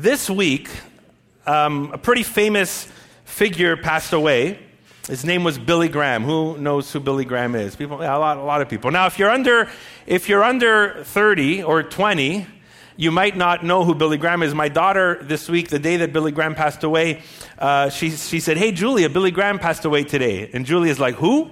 This week, um, a pretty famous figure passed away. His name was Billy Graham. Who knows who Billy Graham is? People, a lot, a lot of people. Now, if you're under, if you're under 30 or 20, you might not know who Billy Graham is. My daughter, this week, the day that Billy Graham passed away, uh, she, she said, Hey, Julia, Billy Graham passed away today. And Julia's like, Who?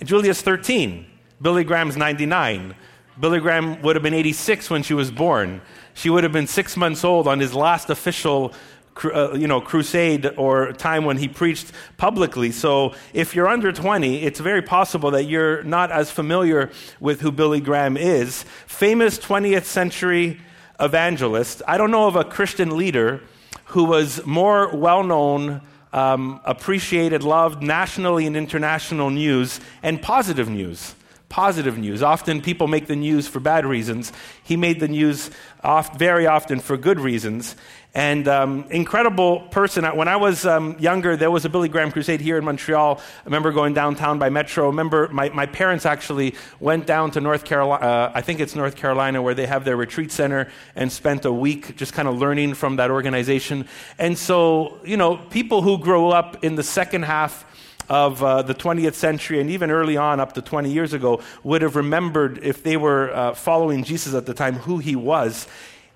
And Julia's 13. Billy Graham's 99. Billy Graham would have been 86 when she was born. She would have been six months old on his last official uh, you know, crusade or time when he preached publicly. So if you're under 20, it's very possible that you're not as familiar with who Billy Graham is. Famous 20th century evangelist. I don't know of a Christian leader who was more well known, um, appreciated, loved nationally and international news and positive news positive news. Often people make the news for bad reasons. He made the news oft, very often for good reasons. And um, incredible person. When I was um, younger, there was a Billy Graham crusade here in Montreal. I remember going downtown by Metro. I remember my, my parents actually went down to North Carolina, uh, I think it's North Carolina, where they have their retreat center and spent a week just kind of learning from that organization. And so, you know, people who grow up in the second half of uh, the 20th century and even early on, up to 20 years ago, would have remembered, if they were uh, following Jesus at the time, who he was.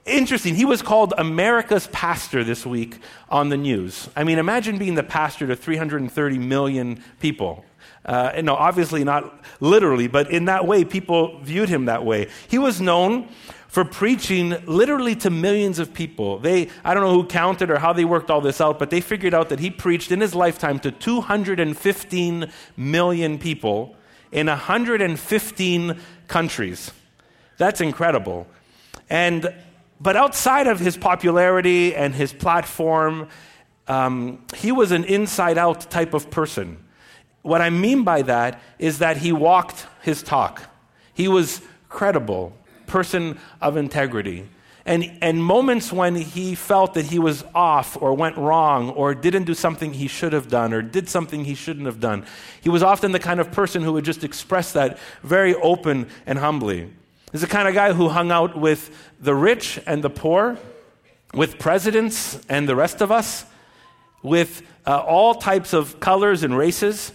Interesting, he was called America's pastor this week on the news. I mean, imagine being the pastor to 330 million people. Uh, no, obviously not literally, but in that way, people viewed him that way. He was known for preaching literally to millions of people. They, I don't know who counted or how they worked all this out, but they figured out that he preached in his lifetime to 215 million people in 115 countries. That's incredible. And, but outside of his popularity and his platform, um, he was an inside out type of person. What I mean by that is that he walked his talk. He was credible person of integrity. And, and moments when he felt that he was off or went wrong or didn't do something he should have done or did something he shouldn't have done, he was often the kind of person who would just express that very open and humbly. He's the kind of guy who hung out with the rich and the poor, with presidents and the rest of us, with uh, all types of colors and races.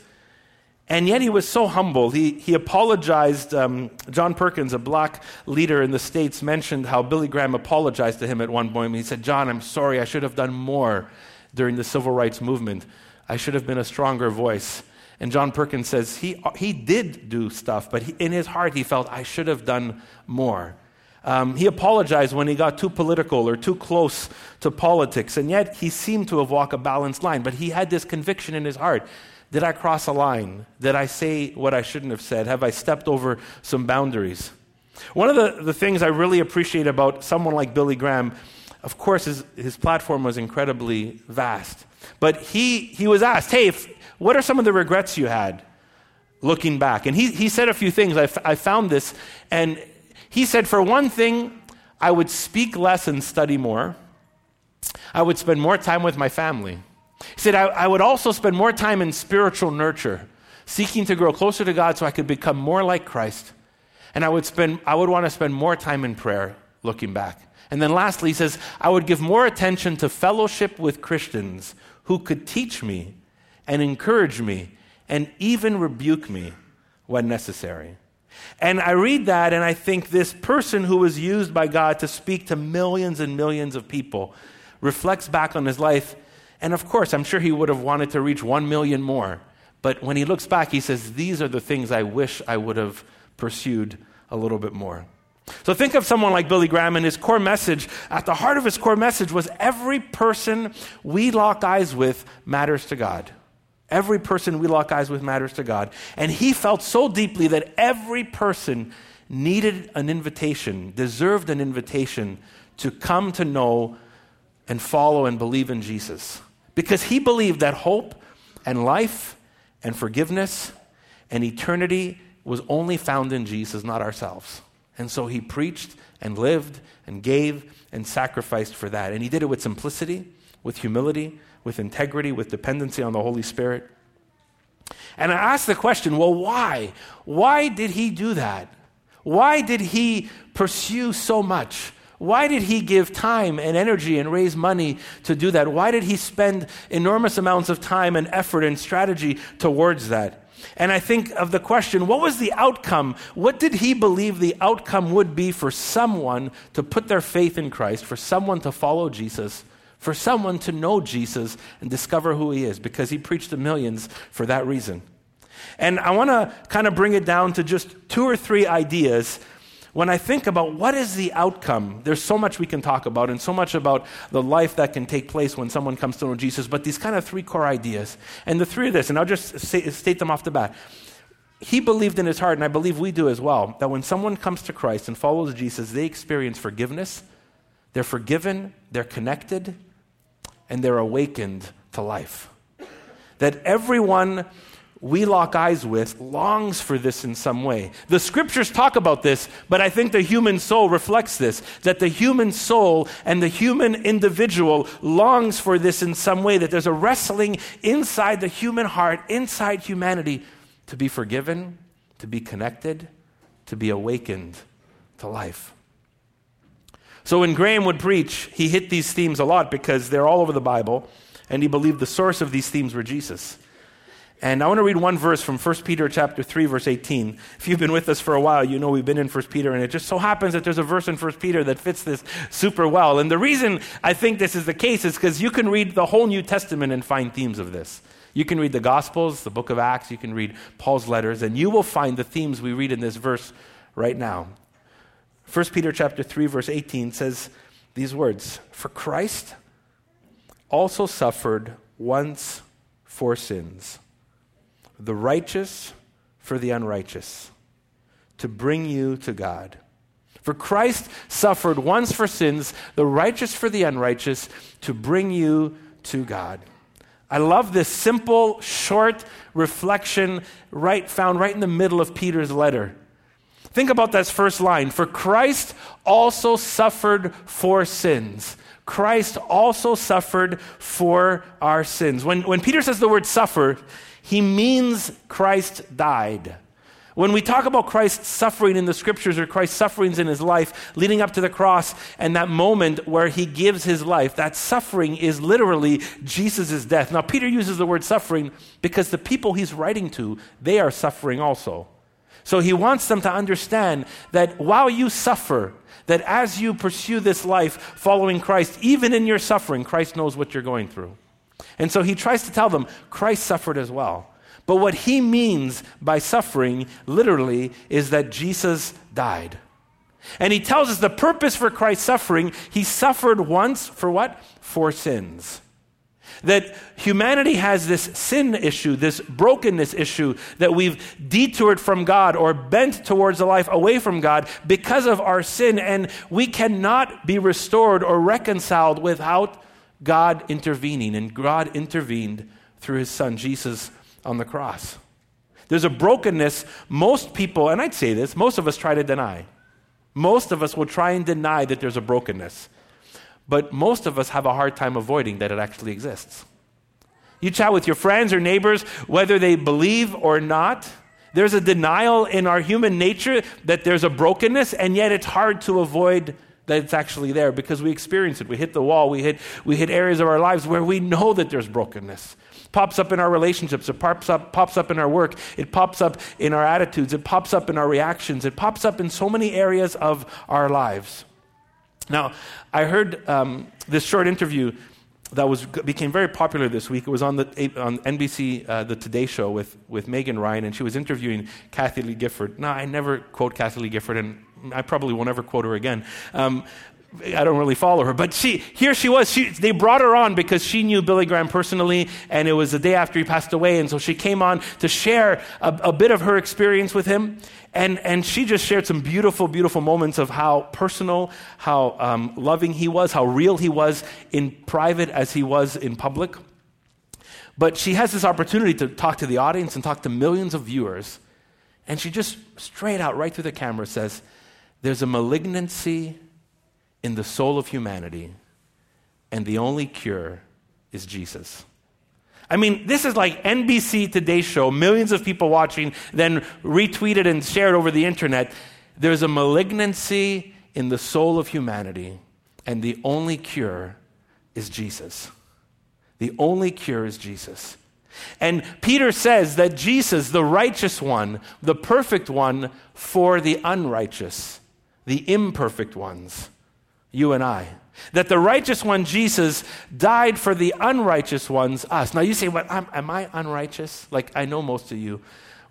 And yet he was so humble. He, he apologized. Um, John Perkins, a black leader in the States, mentioned how Billy Graham apologized to him at one point. He said, John, I'm sorry. I should have done more during the civil rights movement. I should have been a stronger voice. And John Perkins says he, he did do stuff, but he, in his heart he felt, I should have done more. Um, he apologized when he got too political or too close to politics, and yet he seemed to have walked a balanced line. But he had this conviction in his heart did I cross a line? Did I say what I shouldn't have said? Have I stepped over some boundaries? One of the, the things I really appreciate about someone like Billy Graham, of course, his, his platform was incredibly vast. But he, he was asked, hey, if, what are some of the regrets you had looking back? And he, he said a few things. I, f- I found this. And he said, for one thing, I would speak less and study more. I would spend more time with my family. He said, I, I would also spend more time in spiritual nurture, seeking to grow closer to God so I could become more like Christ. And I would, spend, I would want to spend more time in prayer looking back. And then lastly, he says, I would give more attention to fellowship with Christians who could teach me and encourage me and even rebuke me when necessary. And I read that and I think this person who was used by God to speak to millions and millions of people reflects back on his life and of course, I'm sure he would have wanted to reach one million more. But when he looks back, he says, These are the things I wish I would have pursued a little bit more. So think of someone like Billy Graham, and his core message, at the heart of his core message, was every person we lock eyes with matters to God. Every person we lock eyes with matters to God. And he felt so deeply that every person needed an invitation, deserved an invitation to come to know and follow and believe in Jesus because he believed that hope and life and forgiveness and eternity was only found in Jesus, not ourselves. And so he preached and lived and gave and sacrificed for that. And he did it with simplicity, with humility, with integrity, with dependency on the Holy Spirit. And I asked the question well, why? Why did he do that? Why did he pursue so much? Why did he give time and energy and raise money to do that? Why did he spend enormous amounts of time and effort and strategy towards that? And I think of the question what was the outcome? What did he believe the outcome would be for someone to put their faith in Christ, for someone to follow Jesus, for someone to know Jesus and discover who he is? Because he preached to millions for that reason. And I want to kind of bring it down to just two or three ideas when I think about what is the outcome, there's so much we can talk about and so much about the life that can take place when someone comes to know Jesus, but these kind of three core ideas. And the three of this, and I'll just say, state them off the bat. He believed in his heart, and I believe we do as well, that when someone comes to Christ and follows Jesus, they experience forgiveness. They're forgiven, they're connected, and they're awakened to life. That everyone we lock eyes with longs for this in some way. The scriptures talk about this, but I think the human soul reflects this that the human soul and the human individual longs for this in some way, that there's a wrestling inside the human heart, inside humanity, to be forgiven, to be connected, to be awakened to life. So when Graham would preach, he hit these themes a lot because they're all over the Bible, and he believed the source of these themes were Jesus. And I want to read one verse from 1 Peter chapter 3 verse 18. If you've been with us for a while, you know we've been in 1 Peter and it just so happens that there's a verse in 1 Peter that fits this super well. And the reason I think this is the case is because you can read the whole New Testament and find themes of this. You can read the Gospels, the book of Acts, you can read Paul's letters, and you will find the themes we read in this verse right now. 1 Peter chapter 3 verse 18 says these words, "For Christ also suffered once for sins." The righteous for the unrighteous, to bring you to God. For Christ suffered once for sins, the righteous for the unrighteous, to bring you to God. I love this simple, short reflection right found right in the middle of Peter's letter. Think about that first line. For Christ also suffered for sins. Christ also suffered for our sins. When, when Peter says the word suffer, he means Christ died. When we talk about Christ's suffering in the scriptures or Christ's sufferings in his life leading up to the cross and that moment where he gives his life, that suffering is literally Jesus' death. Now, Peter uses the word suffering because the people he's writing to, they are suffering also. So he wants them to understand that while you suffer, that as you pursue this life following Christ, even in your suffering, Christ knows what you're going through. And so he tries to tell them Christ suffered as well. But what he means by suffering, literally, is that Jesus died. And he tells us the purpose for Christ's suffering, he suffered once for what? For sins. That humanity has this sin issue, this brokenness issue, that we've detoured from God or bent towards a life away from God because of our sin, and we cannot be restored or reconciled without God intervening, and God intervened through his son Jesus on the cross. There's a brokenness most people, and I'd say this, most of us try to deny. Most of us will try and deny that there's a brokenness. But most of us have a hard time avoiding that it actually exists. You chat with your friends or neighbors, whether they believe or not, there's a denial in our human nature that there's a brokenness, and yet it's hard to avoid that it's actually there because we experience it. We hit the wall, we hit, we hit areas of our lives where we know that there's brokenness. Pops up in our relationships, it pops up, pops up in our work, it pops up in our attitudes, it pops up in our reactions, it pops up in so many areas of our lives. Now, I heard um, this short interview that was became very popular this week. It was on the on NBC, uh, the Today Show with with Megan Ryan, and she was interviewing Kathie Lee Gifford. Now, I never quote Kathie Lee Gifford, and I probably won't ever quote her again. Um, I don't really follow her, but she here she was. She, they brought her on because she knew Billy Graham personally, and it was the day after he passed away, and so she came on to share a, a bit of her experience with him, and and she just shared some beautiful, beautiful moments of how personal, how um, loving he was, how real he was in private as he was in public. But she has this opportunity to talk to the audience and talk to millions of viewers, and she just straight out, right through the camera, says there's a malignancy in the soul of humanity, and the only cure is Jesus. I mean, this is like NBC Today Show, millions of people watching, then retweeted and shared over the internet. There's a malignancy in the soul of humanity, and the only cure is Jesus. The only cure is Jesus. And Peter says that Jesus, the righteous one, the perfect one for the unrighteous, the imperfect ones, you and I. That the righteous one, Jesus, died for the unrighteous ones, us. Now you say, well, am I unrighteous? Like, I know most of you,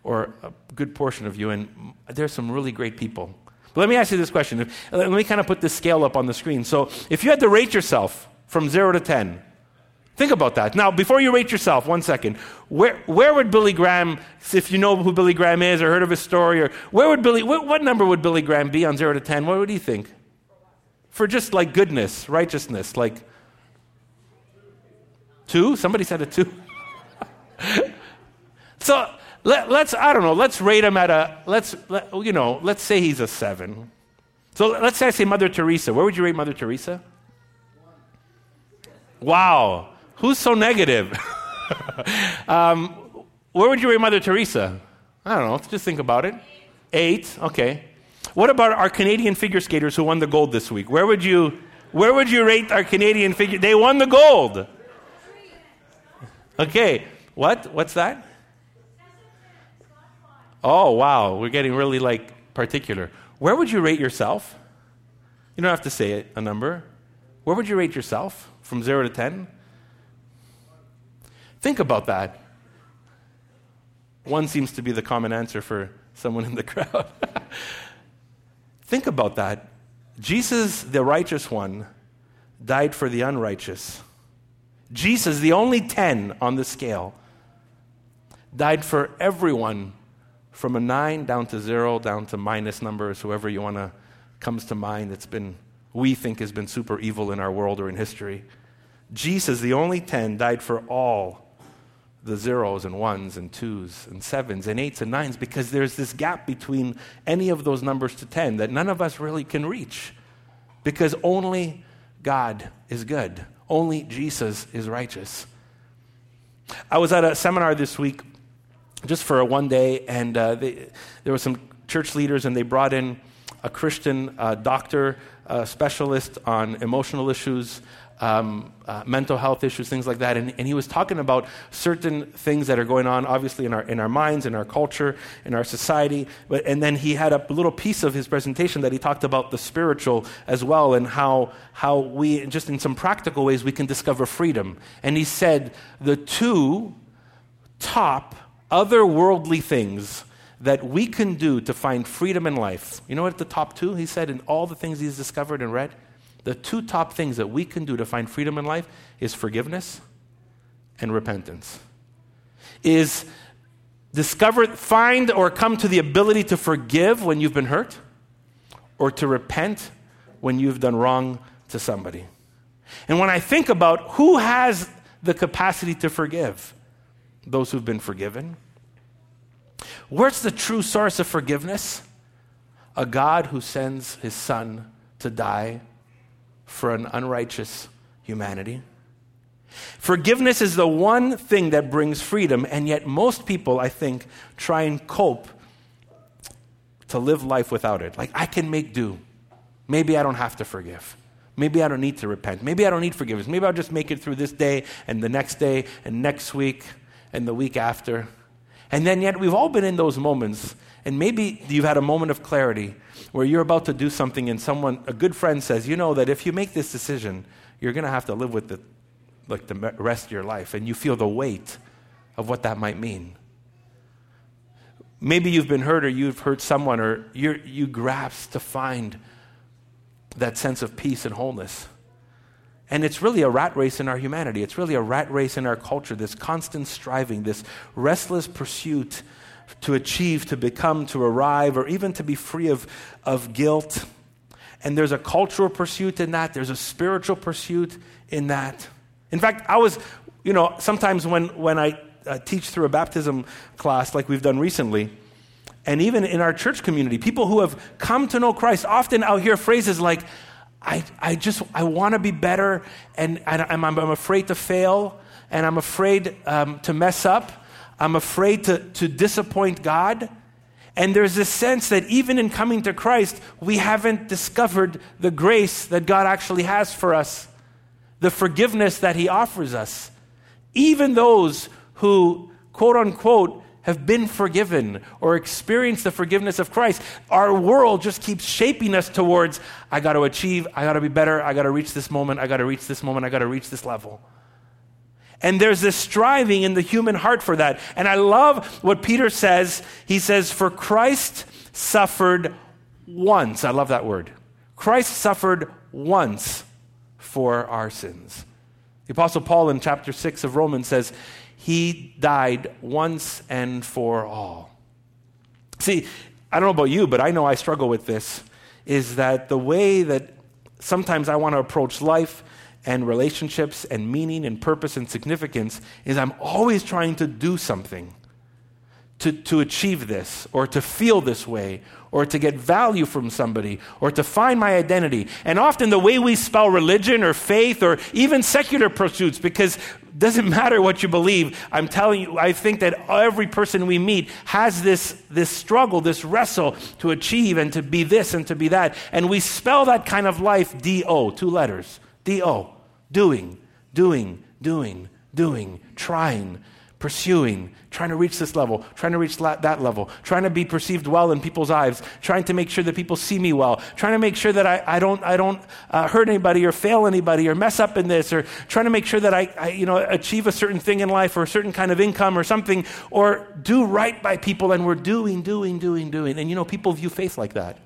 or a good portion of you, and there's some really great people. But let me ask you this question. Let me kind of put this scale up on the screen. So if you had to rate yourself from zero to 10, Think about that. Now, before you rate yourself, one second. Where, where would Billy Graham, if you know who Billy Graham is or heard of his story, or where would Billy, what, what number would Billy Graham be on 0 to 10? What would you think? For just like goodness, righteousness, like two? Somebody said a two. so let, us I don't know, let's rate him at a, let's, let, you know, let's say he's a seven. So let's say I say Mother Teresa. Where would you rate Mother Teresa? Wow. Who's so negative? um, where would you rate Mother Teresa? I don't know. Just think about it. Eight. Okay. What about our Canadian figure skaters who won the gold this week? Where would you, where would you rate our Canadian figure? They won the gold. Okay. What? What's that? Oh, wow. We're getting really like particular. Where would you rate yourself? You don't have to say it, a number. Where would you rate yourself from 0 to 10? Think about that. One seems to be the common answer for someone in the crowd. Think about that. Jesus, the righteous one, died for the unrighteous. Jesus, the only 10 on the scale, died for everyone from a 9 down to 0, down to minus numbers, whoever you want to comes to mind that's been, we think has been super evil in our world or in history. Jesus, the only 10, died for all the zeros and ones and twos and sevens and eights and nines because there's this gap between any of those numbers to 10 that none of us really can reach because only God is good. Only Jesus is righteous. I was at a seminar this week just for a one day, and uh, they, there were some church leaders, and they brought in a Christian uh, doctor, uh, specialist on emotional issues, um, uh, mental health issues, things like that. And, and, he was talking about certain things that are going on, obviously, in our, in our minds, in our culture, in our society. But, and then he had a little piece of his presentation that he talked about the spiritual as well and how, how we, just in some practical ways, we can discover freedom. And he said the two top otherworldly things that we can do to find freedom in life. You know what the top two? He said in all the things he's discovered and read? The two top things that we can do to find freedom in life is forgiveness and repentance. Is discover, find, or come to the ability to forgive when you've been hurt, or to repent when you've done wrong to somebody. And when I think about who has the capacity to forgive, those who've been forgiven. Where's the true source of forgiveness? A God who sends his son to die for an unrighteous humanity. Forgiveness is the one thing that brings freedom, and yet most people, I think, try and cope to live life without it. Like, I can make do. Maybe I don't have to forgive. Maybe I don't need to repent. Maybe I don't need forgiveness. Maybe I'll just make it through this day and the next day and next week and the week after. And then, yet, we've all been in those moments, and maybe you've had a moment of clarity where you're about to do something and someone, a good friend says, you know that if you make this decision, you're going to have to live with it like the rest of your life. And you feel the weight of what that might mean. Maybe you've been hurt or you've hurt someone or you you grasp to find that sense of peace and wholeness. And it's really a rat race in our humanity. It's really a rat race in our culture, this constant striving, this restless pursuit to achieve, to become, to arrive, or even to be free of, of guilt. And there's a cultural pursuit in that, there's a spiritual pursuit in that. In fact, I was, you know, sometimes when, when I uh, teach through a baptism class like we've done recently, and even in our church community, people who have come to know Christ, often I'll hear phrases like, I, I just, I want to be better, and, and I'm, I'm, afraid to fail, and I'm afraid um, to mess up, I'm afraid to, to disappoint God. And there's this sense that even in coming to Christ, we haven't discovered the grace that God actually has for us, the forgiveness that He offers us. Even those who, quote unquote, have been forgiven or experienced the forgiveness of Christ, our world just keeps shaping us towards, I got to achieve, I got to be better, I got to reach this moment, I got to reach this moment, I got to reach this level. And there's this striving in the human heart for that. And I love what Peter says. He says, For Christ suffered once. I love that word. Christ suffered once for our sins. The Apostle Paul in chapter 6 of Romans says, He died once and for all. See, I don't know about you, but I know I struggle with this. Is that the way that sometimes I want to approach life and relationships and meaning and purpose and significance is I'm always trying to do something to, to achieve this or to feel this way or to get value from somebody or to find my identity. And often the way we spell religion or faith or even secular pursuits, because it doesn't matter what you believe, I'm telling you, I think that every person we meet has this, this struggle, this wrestle to achieve and to be this and to be that. And we spell that kind of life D O, two letters. D O. Doing, doing, doing, doing, trying, pursuing, trying to reach this level, trying to reach that level, trying to be perceived well in people's eyes, trying to make sure that people see me well, trying to make sure that I, I don't, I don't uh, hurt anybody or fail anybody or mess up in this, or trying to make sure that I, I, you know, achieve a certain thing in life or a certain kind of income or something, or do right by people. And we're doing, doing, doing, doing. And you know, people view faith like that.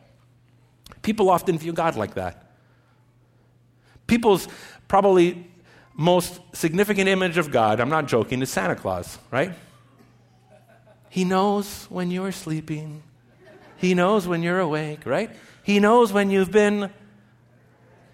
People often view God like that. People's probably most significant image of God, I'm not joking, is Santa Claus, right? He knows when you're sleeping. He knows when you're awake, right? He knows when you've been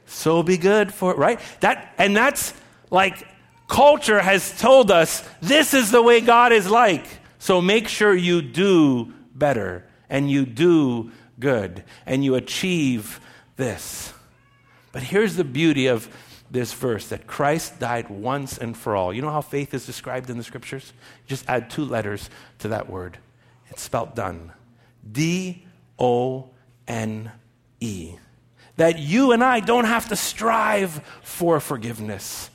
so be good for right? That and that's like culture has told us this is the way God is like. So make sure you do better and you do good and you achieve this. But here's the beauty of this verse that Christ died once and for all. You know how faith is described in the scriptures? Just add two letters to that word. It's spelled done D O N E. That you and I don't have to strive for forgiveness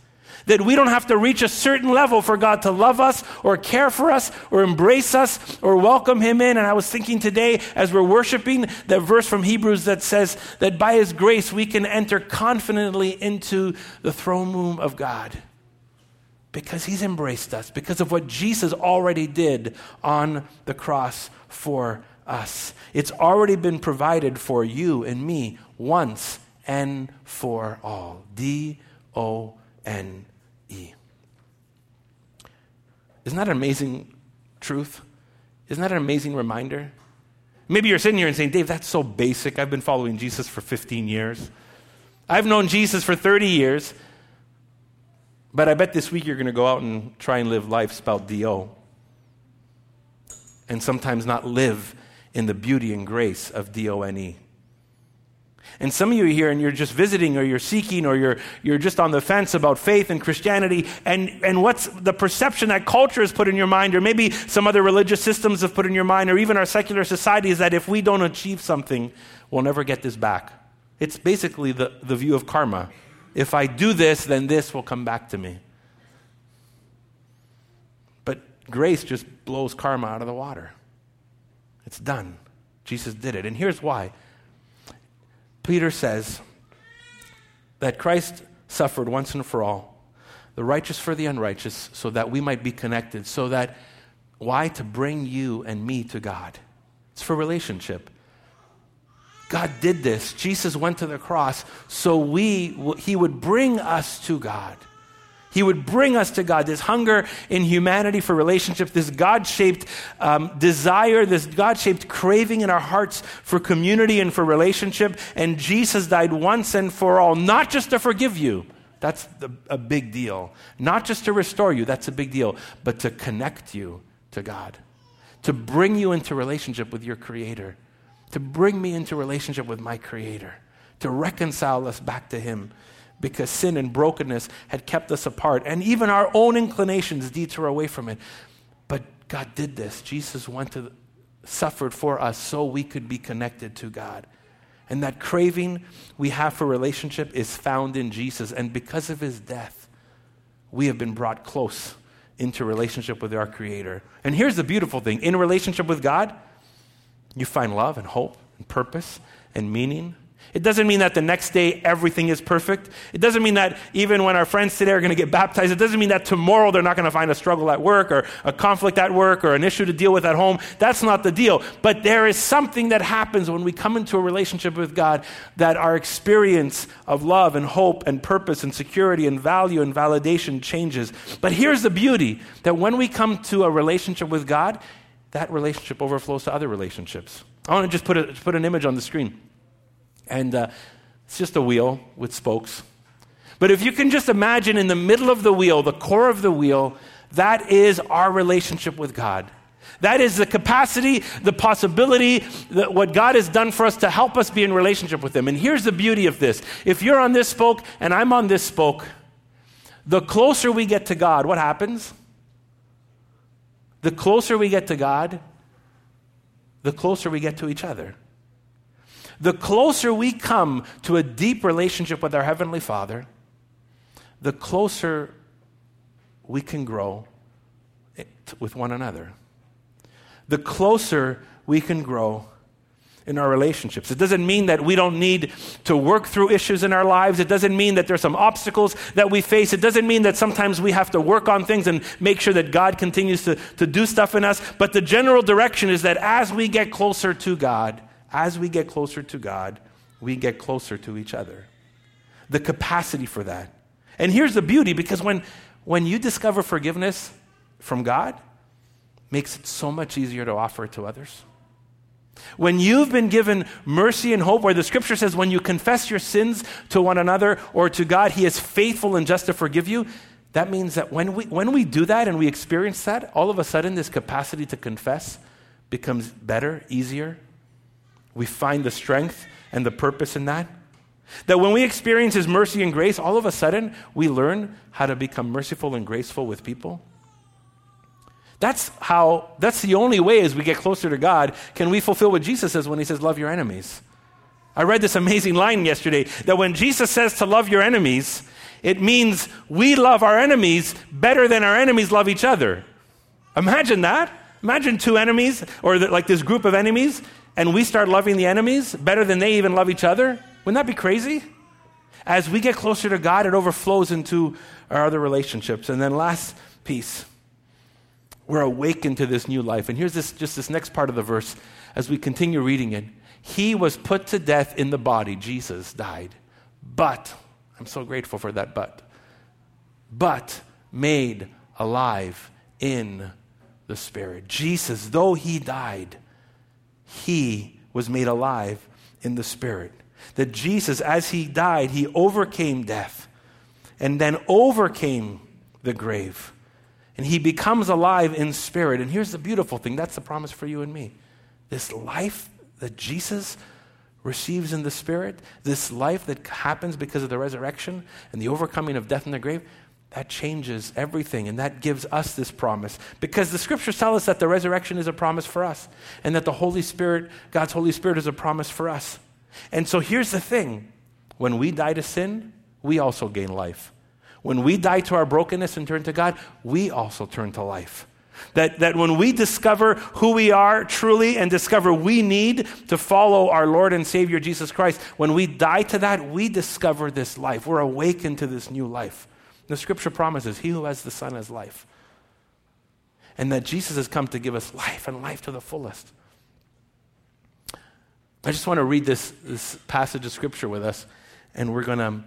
that we don't have to reach a certain level for God to love us or care for us or embrace us or welcome Him in. And I was thinking today as we're worshiping that verse from Hebrews that says that by His grace we can enter confidently into the throne room of God because He's embraced us, because of what Jesus already did on the cross for us. It's already been provided for you and me once and for all. D O N. Isn't that an amazing truth? Isn't that an amazing reminder? Maybe you're sitting here and saying, Dave, that's so basic. I've been following Jesus for 15 years. I've known Jesus for 30 years. But I bet this week you're going to go out and try and live life spelled D O. And sometimes not live in the beauty and grace of D O N E. And some of you are here and you're just visiting or you're seeking or you're, you're just on the fence about faith and Christianity. And, and what's the perception that culture has put in your mind, or maybe some other religious systems have put in your mind, or even our secular society, is that if we don't achieve something, we'll never get this back. It's basically the, the view of karma. If I do this, then this will come back to me. But grace just blows karma out of the water. It's done. Jesus did it. And here's why. Peter says that Christ suffered once and for all, the righteous for the unrighteous, so that we might be connected. So that, why? To bring you and me to God. It's for relationship. God did this. Jesus went to the cross so we, he would bring us to God. He would bring us to God. This hunger in humanity for relationships, this God shaped um, desire, this God shaped craving in our hearts for community and for relationship. And Jesus died once and for all, not just to forgive you. That's a big deal. Not just to restore you, that's a big deal, but to connect you to God, to bring you into relationship with your Creator, to bring me into relationship with my Creator, to reconcile us back to Him because sin and brokenness had kept us apart. And even our own inclinations detour away from it. But God did this. Jesus went to suffered for us so we could be connected to God. And that craving we have for relationship is found in Jesus. And because of his death, we have been brought close into relationship with our Creator. And here's the beautiful thing in relationship with God, you find love and hope and purpose and meaning it doesn't mean that the next day everything is perfect. It doesn't mean that even when our friends today are going to get baptized, it doesn't mean that tomorrow they're not going to find a struggle at work or a conflict at work or an issue to deal with at home. That's not the deal. But there is something that happens when we come into a relationship with God that our experience of love and hope and purpose and security and value and validation changes. But here's the beauty that when we come to a relationship with God, that relationship overflows to other relationships. I want to just put, a, put an image on the screen. And uh, it's just a wheel with spokes. But if you can just imagine in the middle of the wheel, the core of the wheel, that is our relationship with God. That is the capacity, the possibility, that what God has done for us to help us be in relationship with Him. And here's the beauty of this if you're on this spoke and I'm on this spoke, the closer we get to God, what happens? The closer we get to God, the closer we get to each other. The closer we come to a deep relationship with our Heavenly Father, the closer we can grow with one another. The closer we can grow in our relationships. It doesn't mean that we don't need to work through issues in our lives. It doesn't mean that there's some obstacles that we face. It doesn't mean that sometimes we have to work on things and make sure that God continues to, to do stuff in us. But the general direction is that as we get closer to God, as we get closer to God, we get closer to each other. The capacity for that. And here's the beauty because when, when you discover forgiveness from God, makes it so much easier to offer it to others. When you've been given mercy and hope, where the scripture says, when you confess your sins to one another or to God, He is faithful and just to forgive you. That means that when we, when we do that and we experience that, all of a sudden this capacity to confess becomes better, easier, we find the strength and the purpose in that. That when we experience His mercy and grace, all of a sudden we learn how to become merciful and graceful with people. That's how, that's the only way as we get closer to God can we fulfill what Jesus says when He says, Love your enemies. I read this amazing line yesterday that when Jesus says to love your enemies, it means we love our enemies better than our enemies love each other. Imagine that. Imagine two enemies, or like this group of enemies, and we start loving the enemies better than they even love each other, wouldn't that be crazy? As we get closer to God, it overflows into our other relationships. And then, last piece, we're awakened to this new life. And here's this, just this next part of the verse as we continue reading it. He was put to death in the body, Jesus died. But, I'm so grateful for that but, but made alive in the Spirit. Jesus, though he died, he was made alive in the Spirit. That Jesus, as he died, he overcame death and then overcame the grave. And he becomes alive in spirit. And here's the beautiful thing that's the promise for you and me. This life that Jesus receives in the Spirit, this life that happens because of the resurrection and the overcoming of death in the grave, that changes everything. And that gives us this promise. Because the scriptures tell us that the resurrection is a promise for us, and that the Holy Spirit, God's Holy Spirit, is a promise for us. And so here's the thing when we die to sin, we also gain life. When we die to our brokenness and turn to God, we also turn to life. That, that when we discover who we are truly and discover we need to follow our Lord and Savior Jesus Christ, when we die to that, we discover this life. We're awakened to this new life. The scripture promises, He who has the Son has life. And that Jesus has come to give us life and life to the fullest. I just want to read this, this passage of scripture with us, and we're going to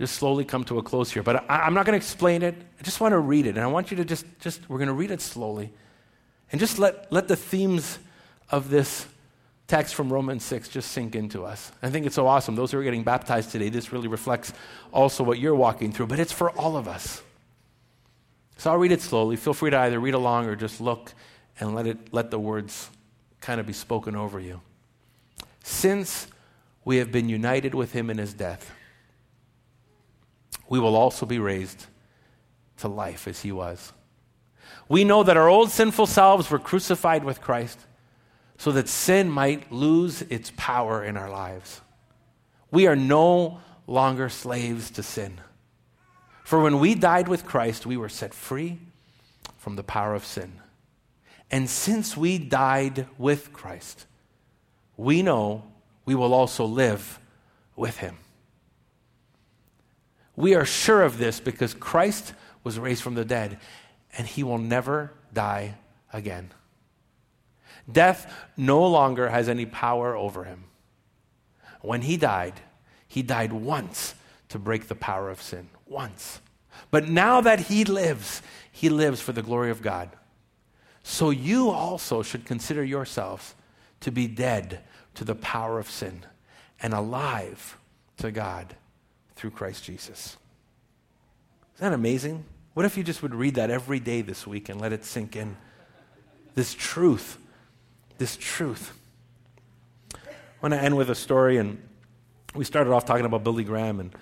just slowly come to a close here. But I, am not going to explain it. I just want to read it. And I want you to just, just we're going to read it slowly. And just let, let the themes of this text from Romans 6 just sink into us. I think it's so awesome. Those who are getting baptized today, this really reflects also what you're walking through, but it's for all of us. So I'll read it slowly. Feel free to either read along or just look and let, it, let the words kind of be spoken over you. Since we have been united with him in his death, we will also be raised to life as he was. We know that our old sinful selves were crucified with Christ so that sin might lose its power in our lives. We are no longer slaves to sin. For when we died with Christ, we were set free from the power of sin. And since we died with Christ, we know we will also live with him. We are sure of this because Christ was raised from the dead and he will never die again. Death no longer has any power over him. When he died, he died once to break the power of sin. Once. But now that he lives, he lives for the glory of God. So you also should consider yourselves to be dead to the power of sin and alive to God through Christ Jesus. Isn't that amazing? What if you just would read that every day this week and let it sink in? This truth. This truth. I want to end with a story, and we started off talking about Billy Graham, and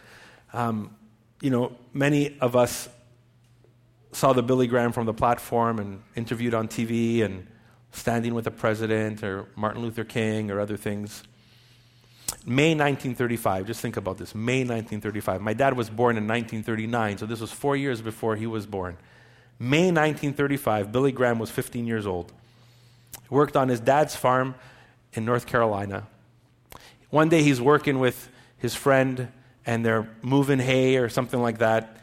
um, you know, many of us saw the Billy Graham from the platform and interviewed on TV and standing with the president or Martin Luther King or other things. May 1935, just think about this May 1935. My dad was born in 1939, so this was four years before he was born. May 1935, Billy Graham was 15 years old. Worked on his dad's farm in North Carolina. One day he's working with his friend and they're moving hay or something like that.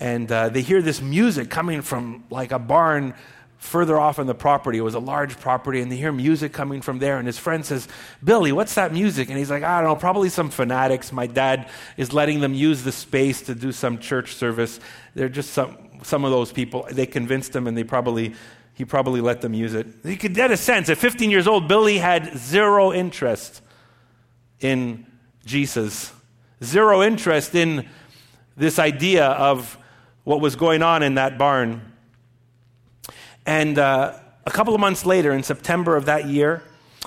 And uh, they hear this music coming from like a barn further off on the property. It was a large property, and they hear music coming from there. And his friend says, Billy, what's that music? And he's like, I don't know, probably some fanatics. My dad is letting them use the space to do some church service. They're just some, some of those people. They convinced him, and they probably, he probably let them use it. You could get a sense. At 15 years old, Billy had zero interest in Jesus, zero interest in this idea of what was going on in that barn. And uh, a couple of months later, in September of that year,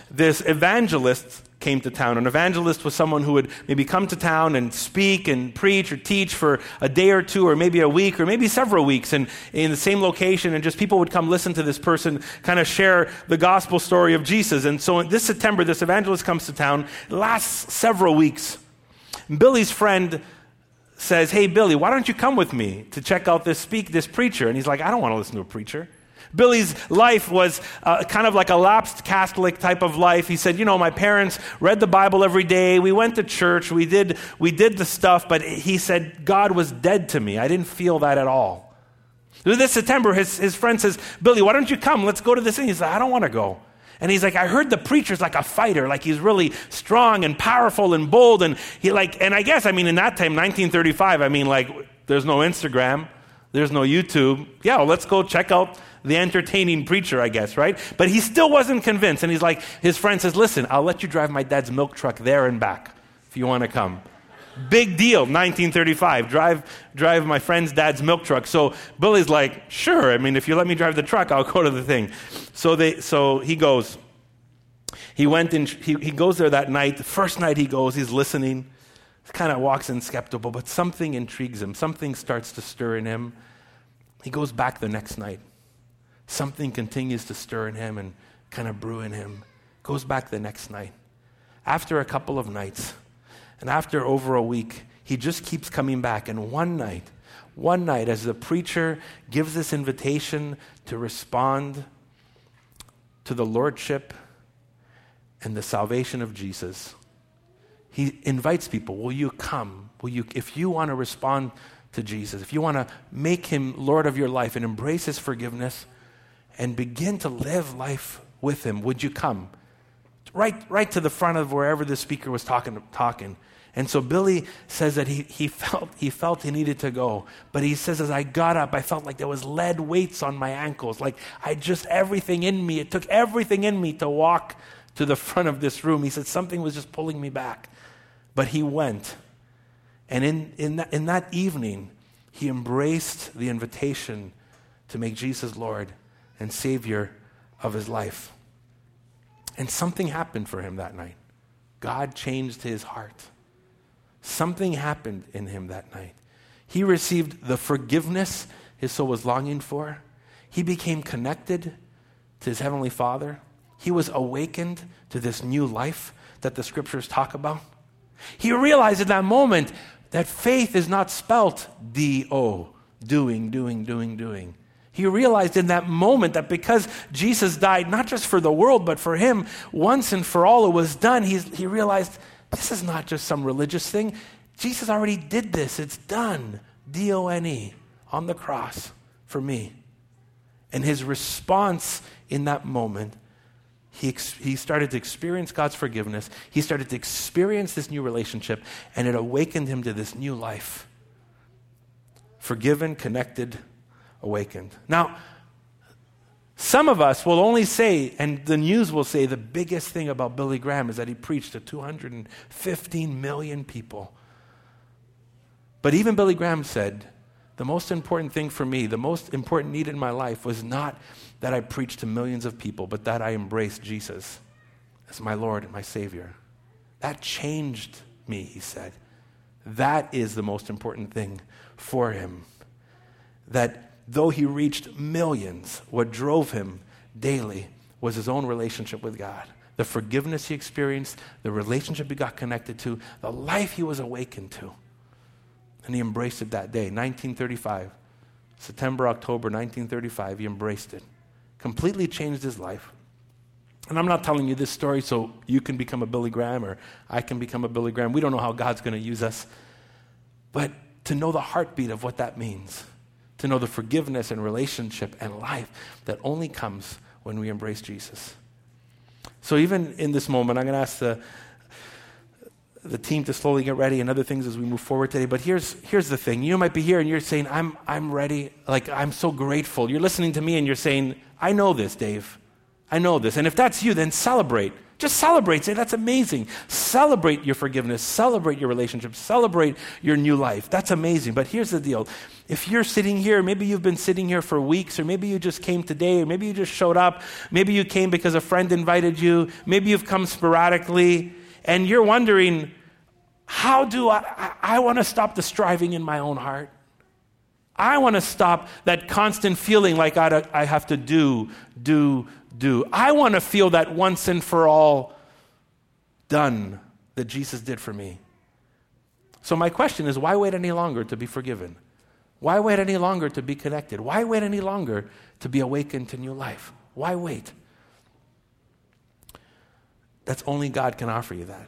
this evangelist came to town. An evangelist was someone who would maybe come to town and speak and preach or teach for a day or two or maybe a week or maybe several weeks and in the same location and just people would come listen to this person kind of share the gospel story of Jesus. And so this September this evangelist comes to town, lasts several weeks. Billy's friend says, "Hey Billy, why don't you come with me to check out this speak this preacher?" And he's like, "I don't want to listen to a preacher." Billy's life was uh, kind of like a lapsed Catholic type of life. He said, You know, my parents read the Bible every day. We went to church. We did, we did the stuff. But he said, God was dead to me. I didn't feel that at all. This September, his, his friend says, Billy, why don't you come? Let's go to this thing. He said, I don't want to go. And he's like, I heard the preacher's like a fighter, like he's really strong and powerful and bold. And he like, and I guess, I mean, in that time, 1935, I mean, like, there's no Instagram, there's no YouTube. Yeah, well, let's go check out the entertaining preacher, I guess, right? But he still wasn't convinced. And he's like, his friend says, Listen, I'll let you drive my dad's milk truck there and back if you want to come. Big deal, 1935. Drive, drive my friend's dad's milk truck. So Billy's like, sure. I mean, if you let me drive the truck, I'll go to the thing. So they, so he goes. He went and he, he goes there that night. The first night he goes, he's listening. Kind of walks in skeptical, but something intrigues him. Something starts to stir in him. He goes back the next night. Something continues to stir in him and kind of brew in him. Goes back the next night. After a couple of nights, and after over a week, he just keeps coming back. And one night, one night, as the preacher gives this invitation to respond to the lordship and the salvation of Jesus, he invites people, Will you come? Will you, if you want to respond to Jesus, if you want to make him Lord of your life and embrace his forgiveness, and begin to live life with him, would you come? Right, right to the front of wherever the speaker was talking. talking. And so Billy says that he, he, felt, he felt he needed to go. But he says, as I got up, I felt like there was lead weights on my ankles. Like I just, everything in me, it took everything in me to walk to the front of this room. He said, something was just pulling me back. But he went. And in, in, that, in that evening, he embraced the invitation to make Jesus Lord and Savior of his life. And something happened for him that night. God changed his heart. Something happened in him that night. He received the forgiveness his soul was longing for. He became connected to his heavenly Father. he was awakened to this new life that the scriptures talk about. He realized in that moment that faith is not spelt D O, doing, doing, doing, doing. He realized in that moment that because Jesus died, not just for the world, but for him, once and for all, it was done. He's, he realized this is not just some religious thing. Jesus already did this. It's done. D O N E, on the cross for me. And his response in that moment, he, ex- he started to experience God's forgiveness. He started to experience this new relationship, and it awakened him to this new life. Forgiven, connected, awakened. Now, some of us will only say, and the news will say, the biggest thing about Billy Graham is that he preached to 215 million people. But even Billy Graham said, the most important thing for me, the most important need in my life was not that I preached to millions of people, but that I embraced Jesus as my Lord and my Savior. That changed me, he said. That is the most important thing for him. That though he reached millions, what drove him daily was his own relationship with God. The forgiveness he experienced, the relationship he got connected to, the life he was awakened to. And he embraced it that day, 1935. September, October 1935, he embraced it. Completely changed his life. And I'm not telling you this story so you can become a Billy Graham or I can become a Billy Graham. We don't know how God's going to use us. But to know the heartbeat of what that means to know the forgiveness and relationship and life that only comes when we embrace Jesus. So, even in this moment, I'm going to ask the, the team to slowly get ready and other things as we move forward today. But here's, here's the thing you might be here and you're saying, I'm, I'm ready. Like, I'm so grateful. You're listening to me and you're saying, I know this, Dave. I know this. And if that's you, then celebrate. Just celebrate. Say, that's amazing. Celebrate your forgiveness. Celebrate your relationship. Celebrate your new life. That's amazing. But here's the deal. If you're sitting here, maybe you've been sitting here for weeks, or maybe you just came today, or maybe you just showed up, maybe you came because a friend invited you, maybe you've come sporadically, and you're wondering, how do I, I, I want to stop the striving in my own heart? I want to stop that constant feeling like I, I have to do, do, do. I want to feel that once and for all done that Jesus did for me. So, my question is why wait any longer to be forgiven? Why wait any longer to be connected? Why wait any longer to be awakened to new life? Why wait? That's only God can offer you that.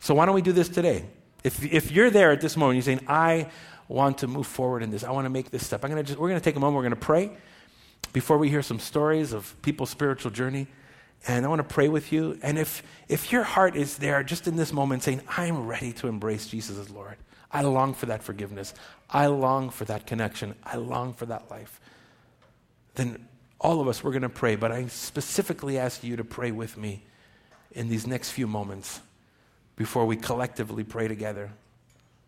So, why don't we do this today? If, if you're there at this moment, you're saying, I want to move forward in this, I want to make this step. I'm gonna just, we're going to take a moment, we're going to pray before we hear some stories of people's spiritual journey. And I want to pray with you. And if, if your heart is there just in this moment saying, I'm ready to embrace Jesus as Lord, I long for that forgiveness, I long for that connection, I long for that life, then all of us, we're going to pray. But I specifically ask you to pray with me in these next few moments before we collectively pray together.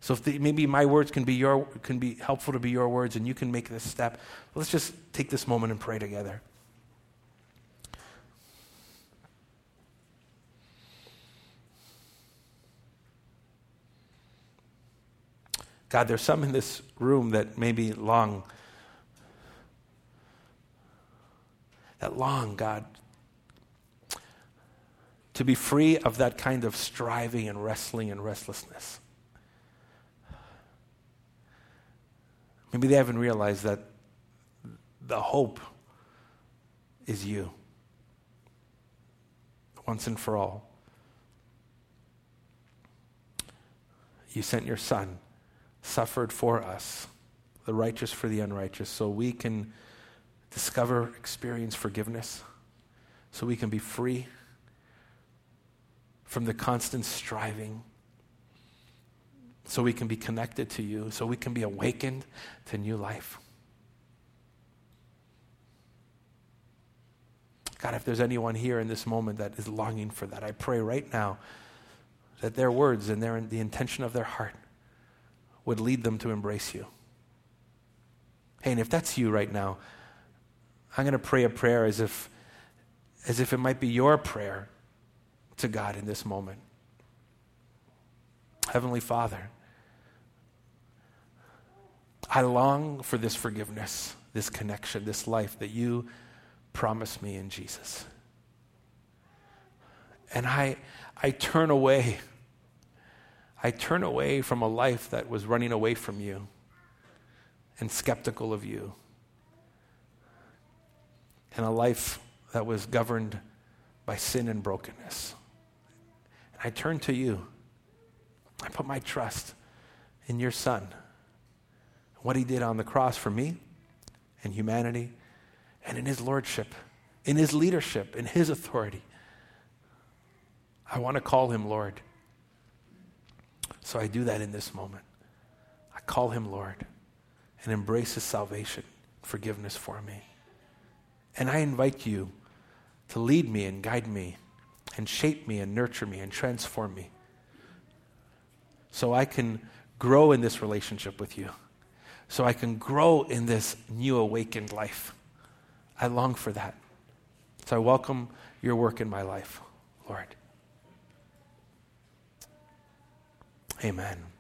So the, maybe my words can be your can be helpful to be your words, and you can make this step. Let's just take this moment and pray together. God, there's some in this room that maybe long, that long, God, to be free of that kind of striving and wrestling and restlessness. Maybe they haven't realized that the hope is you once and for all. You sent your son, suffered for us, the righteous for the unrighteous, so we can discover, experience forgiveness, so we can be free from the constant striving so we can be connected to you, so we can be awakened to new life. God, if there's anyone here in this moment that is longing for that, I pray right now that their words and their, the intention of their heart would lead them to embrace you. Hey, and if that's you right now, I'm going to pray a prayer as if, as if it might be your prayer to God in this moment. Heavenly Father, I long for this forgiveness, this connection, this life that you promised me in Jesus. And I, I turn away. I turn away from a life that was running away from you and skeptical of you, and a life that was governed by sin and brokenness. I turn to you. I put my trust in your Son, what he did on the cross for me and humanity, and in his lordship, in his leadership, in his authority. I want to call him Lord. So I do that in this moment. I call him Lord and embrace his salvation, forgiveness for me. And I invite you to lead me and guide me and shape me and nurture me and transform me so I can grow in this relationship with you, so I can grow in this new awakened life. I long for that. So I welcome your work in my life, Lord. Amen.